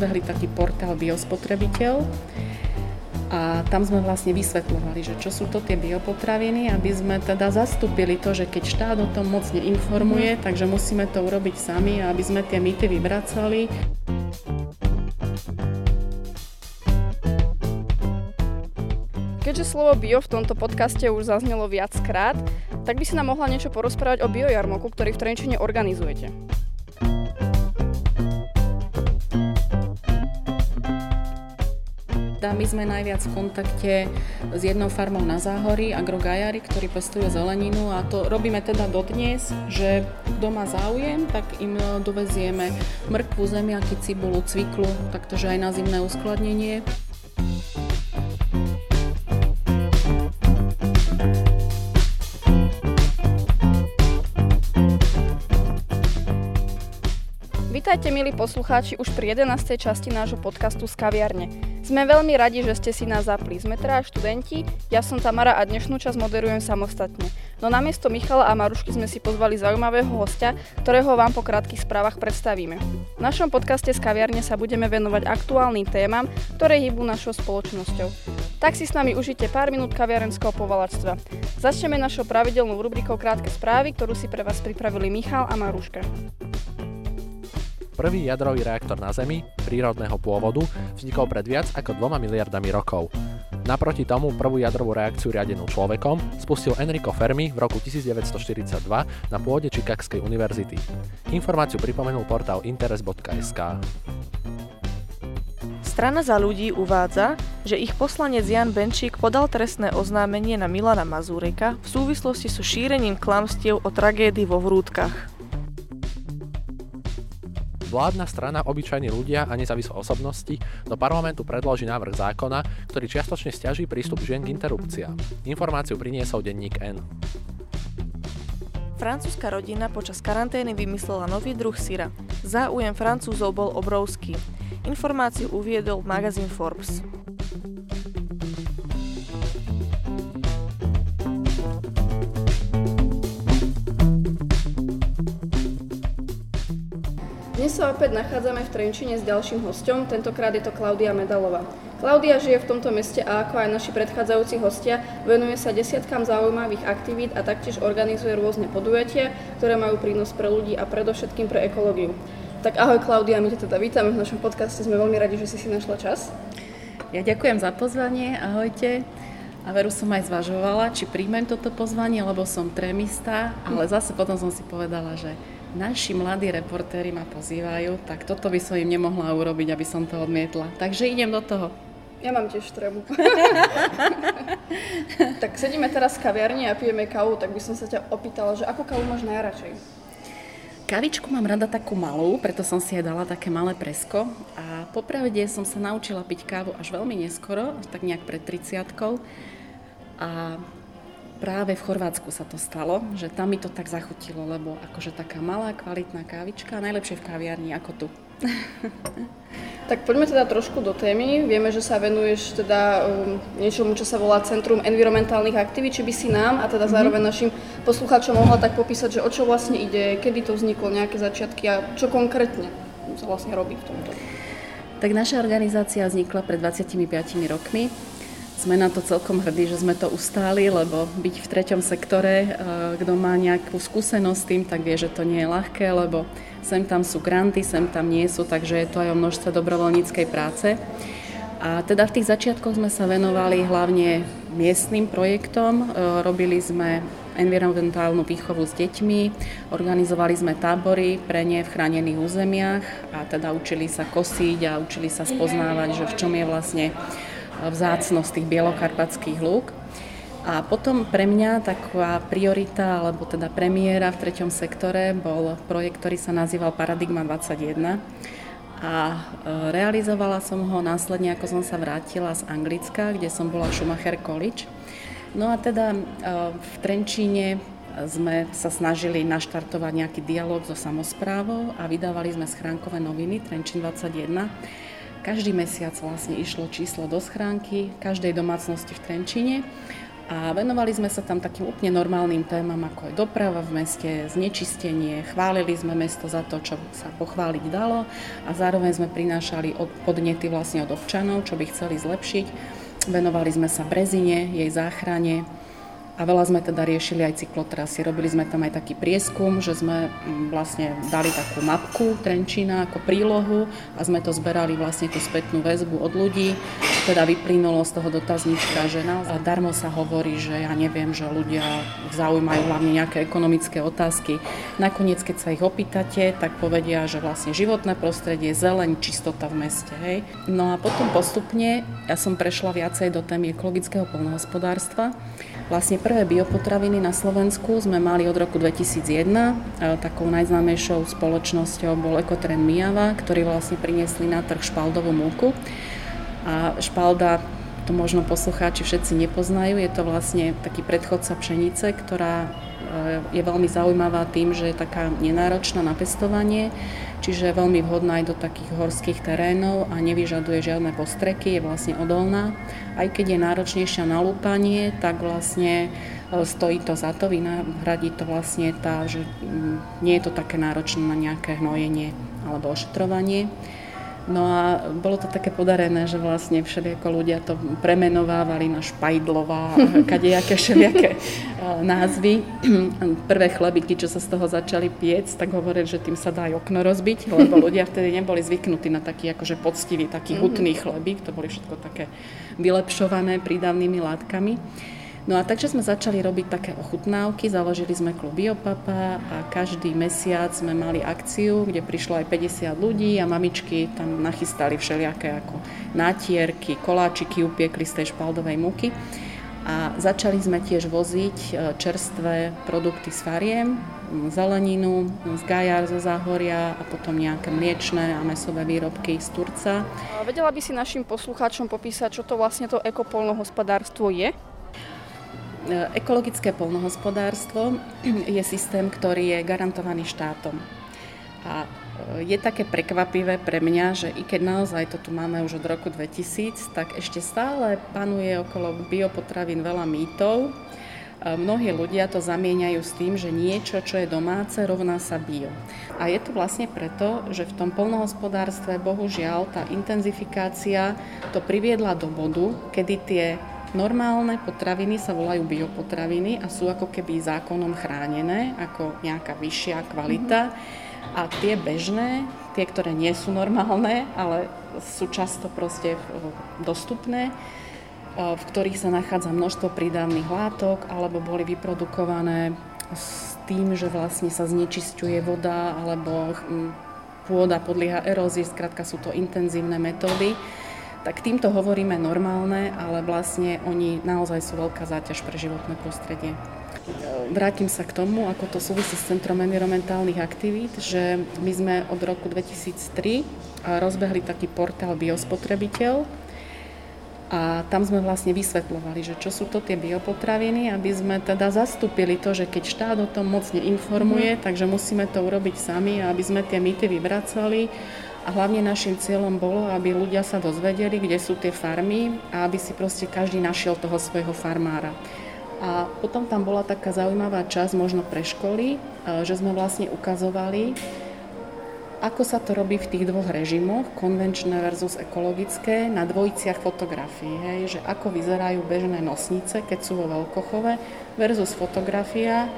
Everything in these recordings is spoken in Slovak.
rozbehli taký portál Biospotrebiteľ, a tam sme vlastne vysvetľovali, že čo sú to tie biopotraviny, aby sme teda zastúpili to, že keď štát o tom moc neinformuje, mm. takže musíme to urobiť sami, aby sme tie mýty vybracali. Keďže slovo bio v tomto podcaste už zaznelo viackrát, tak by si nám mohla niečo porozprávať o biojarmoku, ktorý v Trenčine organizujete. Teda my sme najviac v kontakte s jednou farmou na Záhorí, Agrogajari, ktorí pestujú zeleninu a to robíme teda dodnes, že kto má záujem, tak im dovezieme mrkvu, zemiaky, cibulu, cviklu, taktože aj na zimné uskladnenie. Vítajte milí poslucháči už pri 11. časti nášho podcastu z kaviarne. Sme veľmi radi, že ste si nás zapli. Sme teda študenti, ja som Tamara a dnešnú časť moderujem samostatne. No namiesto Michala a Marušky sme si pozvali zaujímavého hostia, ktorého vám po krátkých správach predstavíme. V našom podcaste z kaviarne sa budeme venovať aktuálnym témam, ktoré hýbu našou spoločnosťou. Tak si s nami užite pár minút kaviarenského povalačstva. Začneme našou pravidelnou rubrikou Krátke správy, ktorú si pre vás pripravili Michal a Maruška. Prvý jadrový reaktor na Zemi, prírodného pôvodu, vznikol pred viac ako dvoma miliardami rokov. Naproti tomu prvú jadrovú reakciu riadenú človekom spustil Enrico Fermi v roku 1942 na pôde Chicagskej univerzity. Informáciu pripomenul portál interes.sk. Strana za ľudí uvádza, že ich poslanec Jan Benčík podal trestné oznámenie na Milana Mazureka v súvislosti so šírením klamstiev o tragédii vo Vrútkach. Vládna strana Obyčajní ľudia a nezávislé osobnosti do parlamentu predloží návrh zákona, ktorý čiastočne stiaží prístup žien k interrupciám. Informáciu priniesol denník N. Francúzska rodina počas karantény vymyslela nový druh syra. Záujem Francúzov bol obrovský. Informáciu uviedol magazín Forbes. Opäť nachádzame v Trenčine s ďalším hostom, tentokrát je to Klaudia Medalová. Klaudia žije v tomto meste a ako aj naši predchádzajúci hostia, venuje sa desiatkám zaujímavých aktivít a taktiež organizuje rôzne podujatia, ktoré majú prínos pre ľudí a predovšetkým pre ekológiu. Tak ahoj Klaudia, my ťa teda vítame v našom podcaste, sme veľmi radi, že si si našla čas. Ja ďakujem za pozvanie, ahojte. A veru som aj zvažovala, či príjmem toto pozvanie, lebo som trémista, ale zase potom som si povedala, že naši mladí reportéri ma pozývajú, tak toto by som im nemohla urobiť, aby som to odmietla. Takže idem do toho. Ja mám tiež trebu. tak sedíme teraz v kaviarni a pijeme kávu, tak by som sa ťa opýtala, že ako kávu máš najradšej? Kavičku mám rada takú malú, preto som si aj dala také malé presko. A popravde som sa naučila piť kávu až veľmi neskoro, tak nejak pred 30 A práve v Chorvátsku sa to stalo, že tam mi to tak zachutilo, lebo akože taká malá, kvalitná kávička, najlepšie v kaviarni ako tu. Tak poďme teda trošku do témy. Vieme, že sa venuješ teda um, niečomu, čo sa volá Centrum environmentálnych aktivít. Či by si nám a teda mm-hmm. zároveň našim poslucháčom mohla tak popísať, že o čo vlastne ide, kedy to vzniklo, nejaké začiatky a čo konkrétne sa vlastne robí v tomto? Tak naša organizácia vznikla pred 25 rokmi sme na to celkom hrdí, že sme to ustáli, lebo byť v treťom sektore, eh, kto má nejakú skúsenosť s tým, tak vie, že to nie je ľahké, lebo sem tam sú granty, sem tam nie sú, takže je to aj o množstve dobrovoľníckej práce. A teda v tých začiatkoch sme sa venovali hlavne miestnym projektom, eh, robili sme environmentálnu výchovu s deťmi, organizovali sme tábory pre ne v chránených územiach a teda učili sa kosiť a učili sa spoznávať, že v čom je vlastne vzácnosť tých bielokarpatských lúk. A potom pre mňa taková priorita, alebo teda premiéra v treťom sektore bol projekt, ktorý sa nazýval Paradigma 21. A e, realizovala som ho následne, ako som sa vrátila z Anglicka, kde som bola Schumacher College. No a teda e, v Trenčíne sme sa snažili naštartovať nejaký dialog so samozprávou a vydávali sme schránkové noviny Trenčín 21 každý mesiac vlastne išlo číslo do schránky každej domácnosti v Trenčine A venovali sme sa tam takým úplne normálnym témam, ako je doprava v meste, znečistenie, chválili sme mesto za to, čo sa pochváliť dalo a zároveň sme prinášali podnety vlastne od občanov, čo by chceli zlepšiť. Venovali sme sa Brezine, jej záchrane, a veľa sme teda riešili aj cyklotrasy. Robili sme tam aj taký prieskum, že sme mm, vlastne dali takú mapku Trenčína ako prílohu a sme to zberali vlastne tú spätnú väzbu od ľudí. Teda vyplynulo z toho dotazníčka, že naozaj darmo sa hovorí, že ja neviem, že ľudia zaujímajú hlavne nejaké ekonomické otázky. Nakoniec, keď sa ich opýtate, tak povedia, že vlastne životné prostredie, zeleň, čistota v meste. Hej. No a potom postupne ja som prešla viacej do témy ekologického polnohospodárstva. Vlastne prvé biopotraviny na Slovensku sme mali od roku 2001. Takou najznámejšou spoločnosťou bol Ekotren Mijava, ktorí vlastne priniesli na trh špaldovú múku. A špalda, to možno poslucháči všetci nepoznajú, je to vlastne taký predchodca pšenice, ktorá e, je veľmi zaujímavá tým, že je taká nenáročná na pestovanie čiže je veľmi vhodná aj do takých horských terénov a nevyžaduje žiadne postreky, je vlastne odolná. Aj keď je náročnejšia na lúpanie, tak vlastne e, stojí to za to, vynahradí to vlastne tá, že mm, nie je to také náročné na nejaké hnojenie alebo ošetrovanie. No a bolo to také podarené, že vlastne všelijako ľudia to premenovávali na špajdlová kadejaké všelijaké e, názvy. Prvé chlebiky, čo sa z toho začali piec, tak hovorili, že tým sa dá aj okno rozbiť, lebo ľudia vtedy neboli zvyknutí na taký akože poctivý, taký mhm. hutný chlebík, to boli všetko také vylepšované prídavnými látkami. No a takže sme začali robiť také ochutnávky, založili sme klub Biopapa a každý mesiac sme mali akciu, kde prišlo aj 50 ľudí a mamičky tam nachystali všelijaké ako nátierky, koláčiky upiekli z tej špaldovej múky. A začali sme tiež voziť e, čerstvé produkty s fariem, zeleninu z Gajar, zo Záhoria a potom nejaké mliečné a mesové výrobky z Turca. Vedela by si našim poslucháčom popísať, čo to vlastne to ekopolnohospodárstvo je? Ekologické polnohospodárstvo je systém, ktorý je garantovaný štátom. A e, je také prekvapivé pre mňa, že i keď naozaj to tu máme už od roku 2000, tak ešte stále panuje okolo biopotravín veľa mýtov. E, mnohí ľudia to zamieňajú s tým, že niečo, čo je domáce, rovná sa bio. A je to vlastne preto, že v tom polnohospodárstve bohužiaľ tá intenzifikácia to priviedla do bodu, kedy tie Normálne potraviny sa volajú biopotraviny a sú ako keby zákonom chránené ako nejaká vyššia kvalita. Mm-hmm. A tie bežné, tie, ktoré nie sú normálne, ale sú často proste dostupné, v ktorých sa nachádza množstvo prídavných látok alebo boli vyprodukované s tým, že vlastne sa znečisťuje voda alebo hm, pôda podlieha erózii, skrátka sú to intenzívne metódy tak týmto hovoríme normálne, ale vlastne oni naozaj sú veľká záťaž pre životné prostredie. Vrátim sa k tomu, ako to súvisí s Centrom environmentálnych aktivít, že my sme od roku 2003 rozbehli taký portál Biospotrebiteľ, a tam sme vlastne vysvetľovali, že čo sú to tie biopotraviny, aby sme teda zastúpili to, že keď štát o tom moc neinformuje, mm. takže musíme to urobiť sami, aby sme tie mýty vybracali a hlavne našim cieľom bolo, aby ľudia sa dozvedeli, kde sú tie farmy a aby si proste každý našiel toho svojho farmára. A potom tam bola taká zaujímavá časť, možno pre školy, e, že sme vlastne ukazovali, ako sa to robí v tých dvoch režimoch, konvenčné versus ekologické, na dvojiciach fotografií. Hej, že ako vyzerajú bežné nosnice, keď sú vo veľkochove, versus fotografia,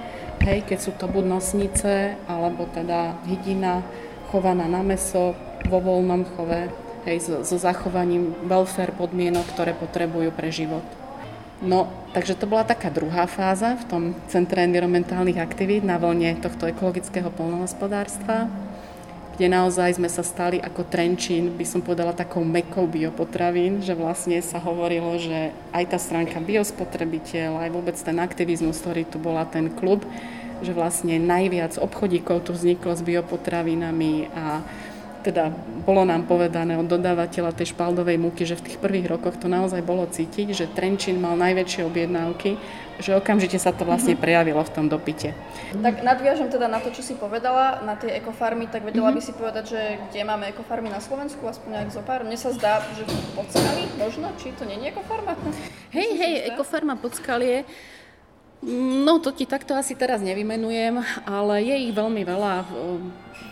hej, keď sú to buď nosnice, alebo teda hydina chovaná na meso, vo voľnom chove, hej, so, so zachovaním welfare podmienok, ktoré potrebujú pre život. No, takže to bola taká druhá fáza v tom Centre environmentálnych aktivít na vlne tohto ekologického polnohospodárstva, kde naozaj sme sa stali ako Trenčín, by som povedala, takou mekou biopotravín, že vlastne sa hovorilo, že aj tá stránka biospotrebiteľ, aj vôbec ten aktivizmus, ktorý tu bola ten klub, že vlastne najviac obchodíkov tu vzniklo s biopotravinami a teda bolo nám povedané od dodávateľa tej špaldovej múky, že v tých prvých rokoch to naozaj bolo cítiť, že Trenčín mal najväčšie objednávky, že okamžite sa to vlastne mm-hmm. prejavilo v tom dopite. Tak nadviažem teda na to, čo si povedala, na tie ekofarmy, tak vedela mm-hmm. by si povedať, že kde máme ekofarmy na Slovensku, aspoň aj zo pár. Mne sa zdá, že Podskali možno, či to nie je ekofarma? Hej, hej, ekofarma Podskalie. No to ti takto asi teraz nevymenujem, ale je ich veľmi veľa,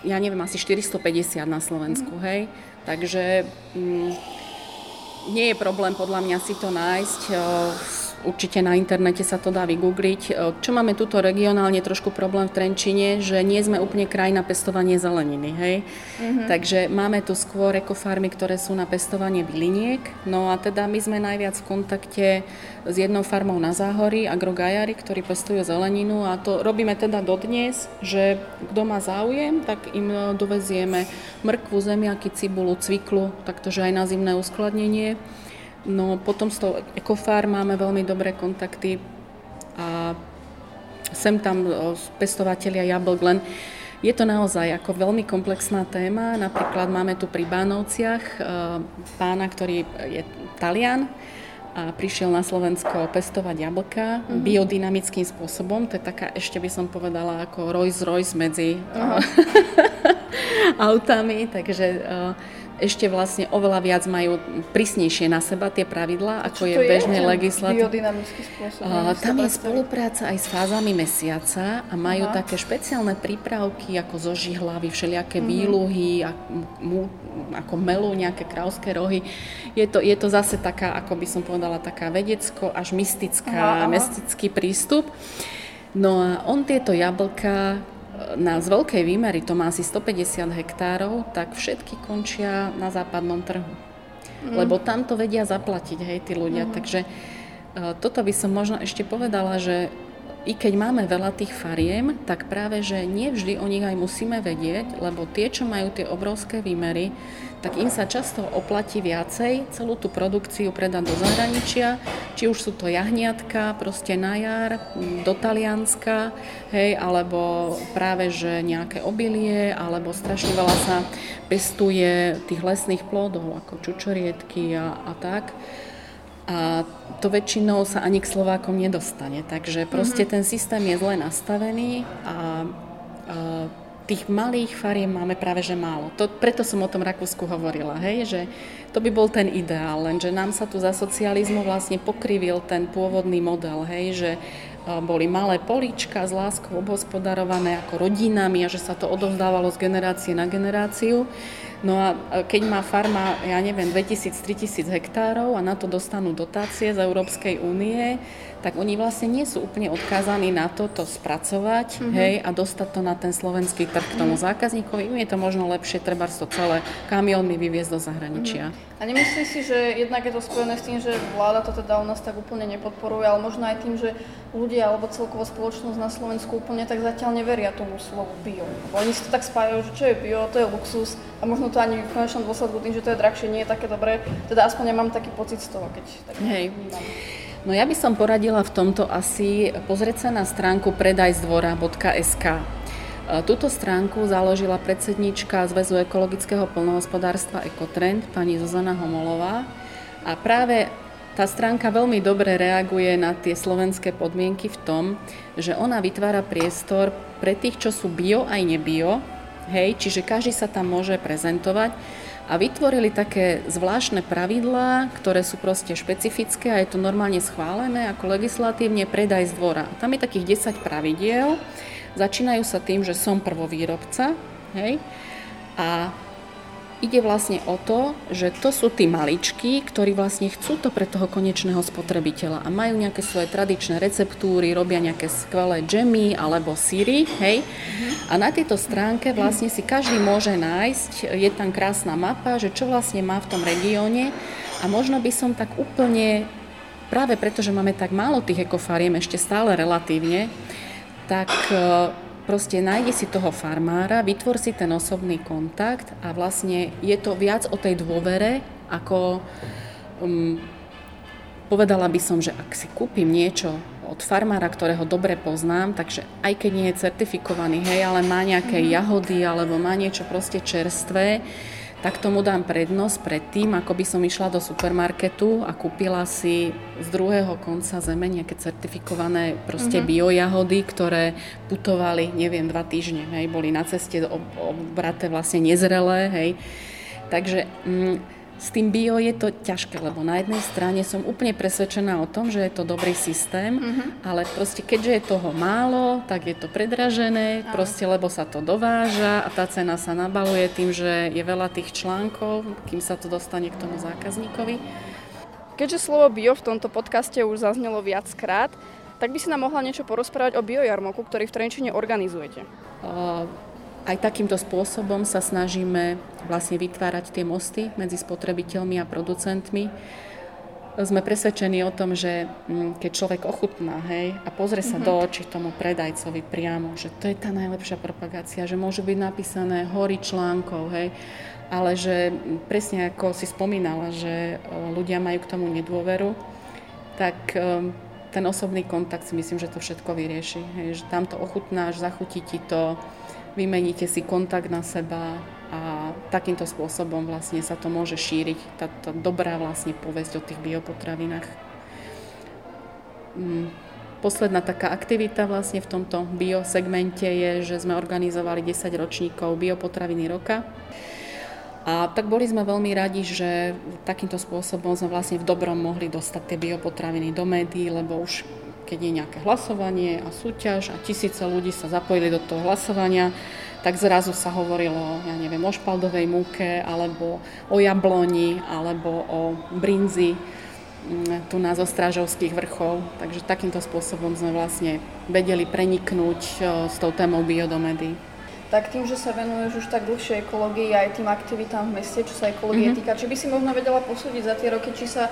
ja neviem, asi 450 na Slovensku, mm. hej. Takže mm, nie je problém podľa mňa si to nájsť. Určite na internete sa to dá vygoogliť. E, čo máme tuto regionálne trošku problém v Trenčine, že nie sme úplne kraj na pestovanie zeleniny, hej? Mm-hmm. Takže máme tu skôr ekofarmy, ktoré sú na pestovanie byliniek. No a teda my sme najviac v kontakte s jednou farmou na Záhory, Agrogajari, ktorí pestujú zeleninu a to robíme teda dodnes, že kto má záujem, tak im e, dovezieme mrkvu, zemiaky, cibulu, cviklu, taktože aj na zimné uskladnenie. No potom s tou Ecofar máme veľmi dobré kontakty a sem tam pestovateľia jablk, len je to naozaj ako veľmi komplexná téma. Napríklad máme tu pri Bánovciach e, pána, ktorý je Talian a prišiel na Slovensko pestovať jablka mm-hmm. biodynamickým spôsobom. To je taká, ešte by som povedala, ako Rolls Royce medzi uh-huh. autami. Takže uh, ešte vlastne oveľa viac majú prísnejšie na seba tie pravidlá, ako je v bežnej legislatíve. Tam je spolupráca aj s fázami mesiaca a majú Aha. také špeciálne prípravky ako zo žihlavy, všelijaké mm-hmm. výluhy, ako melú nejaké krauské rohy. Je to, je to zase taká, ako by som povedala, taká vedecko až mystická, aha, aha. mystický prístup. No a on tieto jablka na z veľkej výmery, to má asi 150 hektárov, tak všetky končia na západnom trhu. Mm. Lebo tam to vedia zaplatiť, hej, tí ľudia. Mm. Takže uh, toto by som možno ešte povedala, že i keď máme veľa tých fariem, tak práve, že nie vždy o nich aj musíme vedieť, lebo tie, čo majú tie obrovské výmery, tak im sa často oplatí viacej celú tú produkciu predať do zahraničia, či už sú to jahniatka proste na jar, do Talianska, hej, alebo práve, že nejaké obilie, alebo strašne veľa sa pestuje tých lesných plodov, ako čučoriedky a, a tak. A to väčšinou sa ani k Slovákom nedostane. Takže proste mm-hmm. ten systém je zle nastavený a, a tých malých fariem máme práve že málo. To, preto som o tom Rakúsku hovorila, hej, že to by bol ten ideál, lenže nám sa tu za socializmu vlastne pokrivil ten pôvodný model, hej, že e, boli malé políčka s láskou obhospodarované ako rodinami a že sa to odovzdávalo z generácie na generáciu. No a keď má farma, ja neviem, 2000-3000 hektárov a na to dostanú dotácie z Európskej únie, tak oni vlastne nie sú úplne odkázaní na to, to spracovať mm-hmm. hej, a dostať to na ten slovenský trh k tomu mm-hmm. zákazníkovi. Im je to možno lepšie, treba to celé kamionmi vyviezť do zahraničia. Mm-hmm. A nemyslíš si, že jednak je to spojené s tým, že vláda to teda u nás tak úplne nepodporuje, ale možno aj tým, že ľudia alebo celkovo spoločnosť na Slovensku úplne tak zatiaľ neveria tomu slovu bio. Lebo oni si to tak spájajú, že čo je bio, to je luxus a možno to ani v konečnom dôsledku tým, že to je drahšie, nie je také dobré. Teda aspoň nemám taký pocit z toho, keď tak Hej. vnímam. No ja by som poradila v tomto asi pozrieť sa na stránku predajzdvora.sk. E, túto stránku založila predsednička Zväzu ekologického plnohospodárstva Ekotrend, pani Zuzana Homolová. A práve tá stránka veľmi dobre reaguje na tie slovenské podmienky v tom, že ona vytvára priestor pre tých, čo sú bio aj nebio, hej, čiže každý sa tam môže prezentovať a vytvorili také zvláštne pravidlá, ktoré sú proste špecifické a je to normálne schválené ako legislatívne predaj z dvora. Tam je takých 10 pravidiel. Začínajú sa tým, že som prvovýrobca, hej, a ide vlastne o to, že to sú tí maličky, ktorí vlastne chcú to pre toho konečného spotrebiteľa a majú nejaké svoje tradičné receptúry, robia nejaké skvelé džemy alebo síry, hej. A na tejto stránke vlastne si každý môže nájsť, je tam krásna mapa, že čo vlastne má v tom regióne a možno by som tak úplne, práve preto, že máme tak málo tých ekofariem, ešte stále relatívne, tak proste nájde si toho farmára, vytvor si ten osobný kontakt a vlastne je to viac o tej dôvere, ako um, povedala by som, že ak si kúpim niečo od farmára, ktorého dobre poznám, takže aj keď nie je certifikovaný, hej, ale má nejaké mm-hmm. jahody alebo má niečo proste čerstvé, tak tomu dám prednosť pred tým, ako by som išla do supermarketu a kúpila si z druhého konca zeme nejaké certifikované proste mm-hmm. biojahody, ktoré putovali, neviem, dva týždne, hej, boli na ceste obraté vlastne nezrelé, hej. Takže mm, s tým bio je to ťažké, lebo na jednej strane som úplne presvedčená o tom, že je to dobrý systém, mm-hmm. ale proste keďže je toho málo, tak je to predražené, Aj. proste lebo sa to dováža a tá cena sa nabaluje tým, že je veľa tých článkov, kým sa to dostane k tomu zákazníkovi. Keďže slovo bio v tomto podcaste už zaznelo viackrát, tak by si nám mohla niečo porozprávať o biojarmoku, ktorý v Trenčine organizujete. Uh, aj takýmto spôsobom sa snažíme vlastne vytvárať tie mosty medzi spotrebiteľmi a producentmi. Sme presvedčení o tom, že mm, keď človek ochutná hej, a pozrie sa mm-hmm. do očí tomu predajcovi priamo, že to je tá najlepšia propagácia, že môžu byť napísané hory článkov, hej, ale že presne ako si spomínala, že ľudia majú k tomu nedôveru, tak ten osobný kontakt si myslím, že to všetko vyrieši. Hej, že tam to ochutnáš, zachutí ti to, vymeníte si kontakt na seba a takýmto spôsobom vlastne sa to môže šíriť, tá, tá dobrá vlastne povesť o tých biopotravinách. Mm, posledná taká aktivita vlastne v tomto biosegmente je, že sme organizovali 10 ročníkov biopotraviny roka. A tak boli sme veľmi radi, že takýmto spôsobom sme vlastne v dobrom mohli dostať tie biopotraviny do médií, lebo už keď je nejaké hlasovanie a súťaž a tisíce ľudí sa zapojili do toho hlasovania, tak zrazu sa hovorilo, ja neviem, o špaldovej múke, alebo o jabloni, alebo o brinzi mm, tu na zo Strážovských vrchov. Takže takýmto spôsobom sme vlastne vedeli preniknúť e, s tou témou biodomedy tak tým, že sa venuješ už tak dlhšie ekológii aj tým aktivitám v meste, čo sa ekológie mm-hmm. týka, či by si možno vedela posúdiť za tie roky, či sa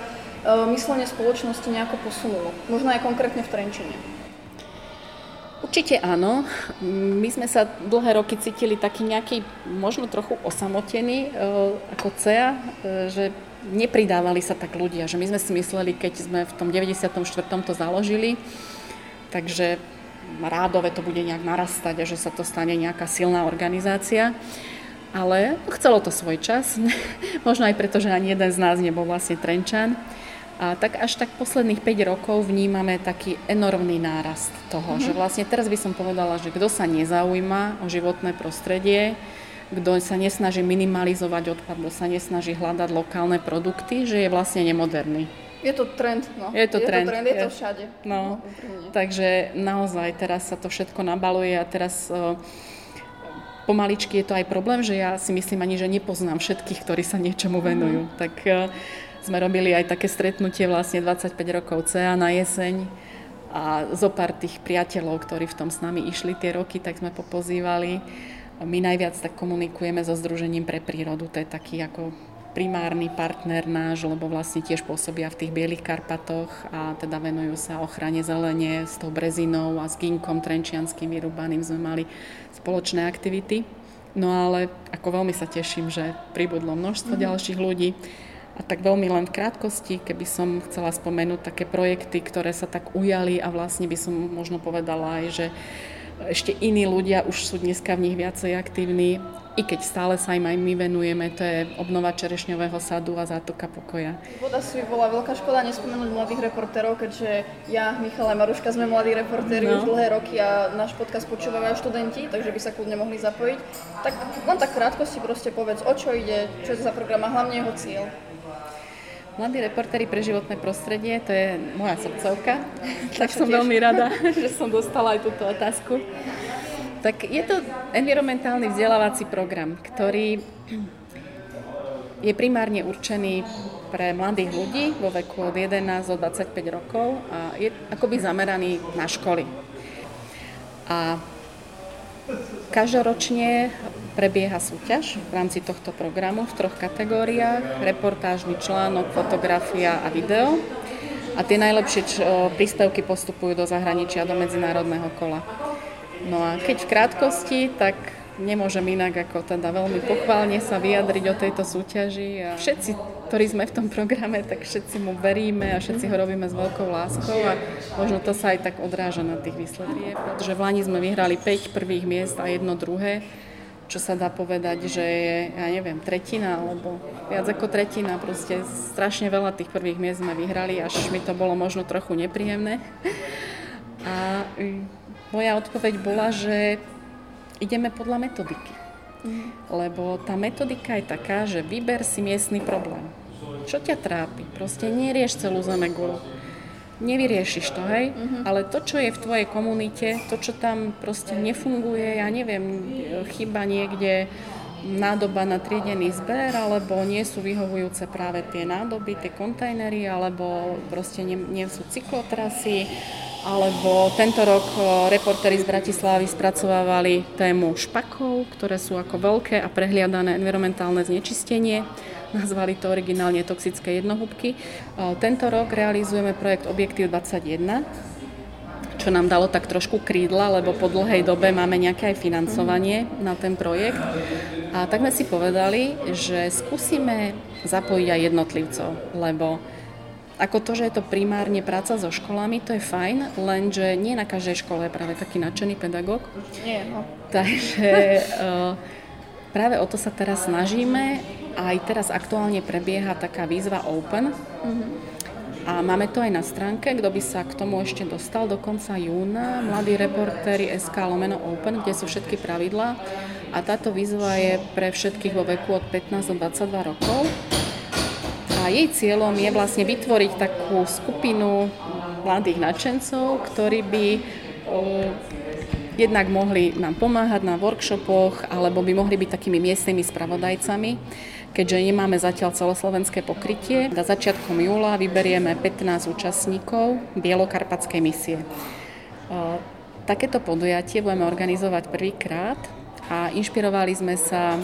myslenie spoločnosti nejako posunulo? Možno aj konkrétne v Trenčine. Určite áno. My sme sa dlhé roky cítili taký nejaký, možno trochu osamotený uh, ako CEA, uh, že nepridávali sa tak ľudia, že my sme si mysleli, keď sme v tom 94. to založili, takže rádové to bude nejak narastať a že sa to stane nejaká silná organizácia. Ale chcelo to svoj čas, možno aj preto, že ani jeden z nás nebol vlastne Trenčan. A tak až tak posledných 5 rokov vnímame taký enormný nárast toho, mm-hmm. že vlastne teraz by som povedala, že kto sa nezaujíma o životné prostredie, kto sa nesnaží minimalizovať odpad, kto sa nesnaží hľadať lokálne produkty, že je vlastne nemoderný. Je to trend, no. Je to je trend. To trend, je, to všade. No, no takže naozaj teraz sa to všetko nabaluje a teraz uh, pomaličky je to aj problém, že ja si myslím ani, že nepoznám všetkých, ktorí sa niečomu venujú. Mm. Tak uh, sme robili aj také stretnutie vlastne 25 rokov CA na jeseň a zo pár tých priateľov, ktorí v tom s nami išli tie roky, tak sme popozývali. My najviac tak komunikujeme so Združením pre prírodu, to je taký ako primárny partner náš, lebo vlastne tiež pôsobia v tých Bielých Karpatoch a teda venujú sa ochrane zelene s tou brezinou a s ginkom trenčianským vyrúbaným sme mali spoločné aktivity. No ale ako veľmi sa teším, že pribudlo množstvo mm. ďalších ľudí. A tak veľmi len v krátkosti, keby som chcela spomenúť také projekty, ktoré sa tak ujali a vlastne by som možno povedala aj, že ešte iní ľudia už sú dneska v nich viacej aktívni, i keď stále sa im aj my venujeme, to je obnova čerešňového sadu a zátoka pokoja. Voda si bola veľká škoda nespomenúť mladých reportérov, keďže ja, Michal a Maruška sme mladí reportéri no. už dlhé roky a náš podcast počúvajú aj študenti, takže by sa kľudne mohli zapojiť. Tak len tak krátkosti proste povedz, o čo ide, čo je za program a hlavne jeho cieľ. Mladí reportéri pre životné prostredie, to je moja srdcovka, tak som veľmi rada, že som dostala aj túto otázku. Tak je to environmentálny vzdelávací program, ktorý je primárne určený pre mladých ľudí vo veku od 11 do 25 rokov a je akoby zameraný na školy. A každoročne prebieha súťaž v rámci tohto programu v troch kategóriách. Reportážny článok, fotografia a video. A tie najlepšie príspevky postupujú do zahraničia, do medzinárodného kola. No a keď v krátkosti, tak nemôžem inak ako teda veľmi pochválne sa vyjadriť o tejto súťaži. A všetci ktorí sme v tom programe, tak všetci mu veríme a všetci ho robíme s veľkou láskou a možno to sa aj tak odráža na tých výsledkoch. Pretože v Lani sme vyhrali 5 prvých miest a jedno druhé, čo sa dá povedať, že je, ja neviem, tretina alebo viac ako tretina, proste strašne veľa tých prvých miest sme vyhrali, až mi to bolo možno trochu nepríjemné. A moja odpoveď bola, že ideme podľa metodiky. Mm. Lebo tá metodika je taká, že vyber si miestny problém. Čo ťa trápi? Proste nerieš celú zemegulu. Nevyriešiš to, hej? Mm-hmm. Ale to, čo je v tvojej komunite, to, čo tam proste nefunguje, ja neviem, chyba niekde nádoba na triedený zber, alebo nie sú vyhovujúce práve tie nádoby, tie kontajnery, alebo proste nie, nie sú cyklotrasy, alebo tento rok reportéri z Bratislavy spracovávali tému špakov, ktoré sú ako veľké a prehliadané environmentálne znečistenie. Nazvali to originálne toxické jednohúbky. Tento rok realizujeme projekt Objektív 21, čo nám dalo tak trošku krídla, lebo po dlhej dobe máme nejaké aj financovanie na ten projekt. A tak sme si povedali, že skúsime zapojiť aj jednotlivcov, lebo ako to, že je to primárne práca so školami, to je fajn, lenže nie na každej škole je práve taký nadšený pedagóg. Nie, no. Takže uh, práve o to sa teraz snažíme. Aj teraz aktuálne prebieha taká výzva Open. Mm-hmm. A máme to aj na stránke, kto by sa k tomu ešte dostal do konca júna. Mladí reportéri SK lomeno Open, kde sú všetky pravidlá. A táto výzva je pre všetkých vo veku od 15 do 22 rokov a jej cieľom je vlastne vytvoriť takú skupinu mladých nadšencov, ktorí by jednak mohli nám pomáhať na workshopoch, alebo by mohli byť takými miestnymi spravodajcami, keďže nemáme zatiaľ celoslovenské pokrytie. Na začiatkom júla vyberieme 15 účastníkov Bielokarpatskej misie. Takéto podujatie budeme organizovať prvýkrát a inšpirovali sme sa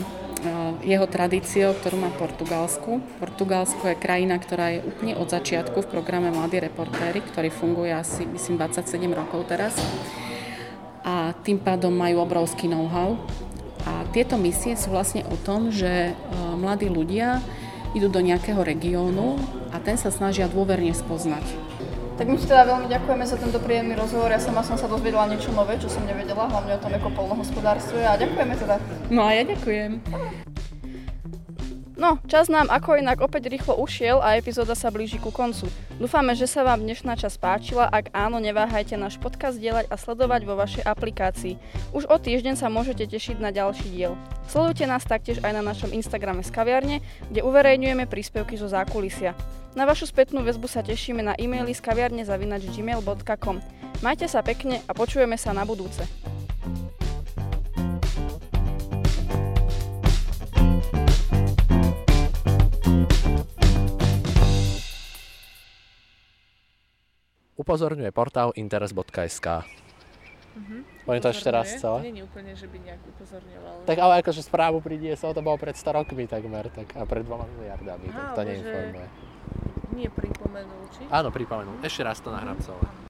jeho tradíciou, ktorú má Portugalsku. Portugalsko je krajina, ktorá je úplne od začiatku v programe Mladí reportéry, ktorý funguje asi, myslím, 27 rokov teraz. A tým pádom majú obrovský know-how. A tieto misie sú vlastne o tom, že mladí ľudia idú do nejakého regiónu a ten sa snažia dôverne spoznať. Tak my ti teda veľmi ďakujeme za tento príjemný rozhovor. Ja sama som sa dozvedela niečo nové, čo som nevedela, hlavne o tom ako polnohospodárstve a ďakujeme teda. No a ja ďakujem. No, čas nám ako inak opäť rýchlo ušiel a epizóda sa blíži ku koncu. Dúfame, že sa vám dnešná čas páčila, ak áno, neváhajte náš podcast dielať a sledovať vo vašej aplikácii. Už o týždeň sa môžete tešiť na ďalší diel. Sledujte nás taktiež aj na našom Instagrame z kaviarne, kde uverejňujeme príspevky zo zákulisia. Na vašu spätnú väzbu sa tešíme na e-maily z kaviarne zavinačgmail.com. Majte sa pekne a počujeme sa na budúce. Upozorňuje portál interes.sk. Uh-huh. Poviem to ešte raz celé? Nie je úplne, že by nejak upozorňoval. Tak ale akože správu priniesol, to bolo pred 100 rokmi takmer, tak, a pred dvoma miliardami, Aha, tak to neinformuje. Nie pripomenul, či? Áno, pripomenul. Ešte raz to nahrám celé.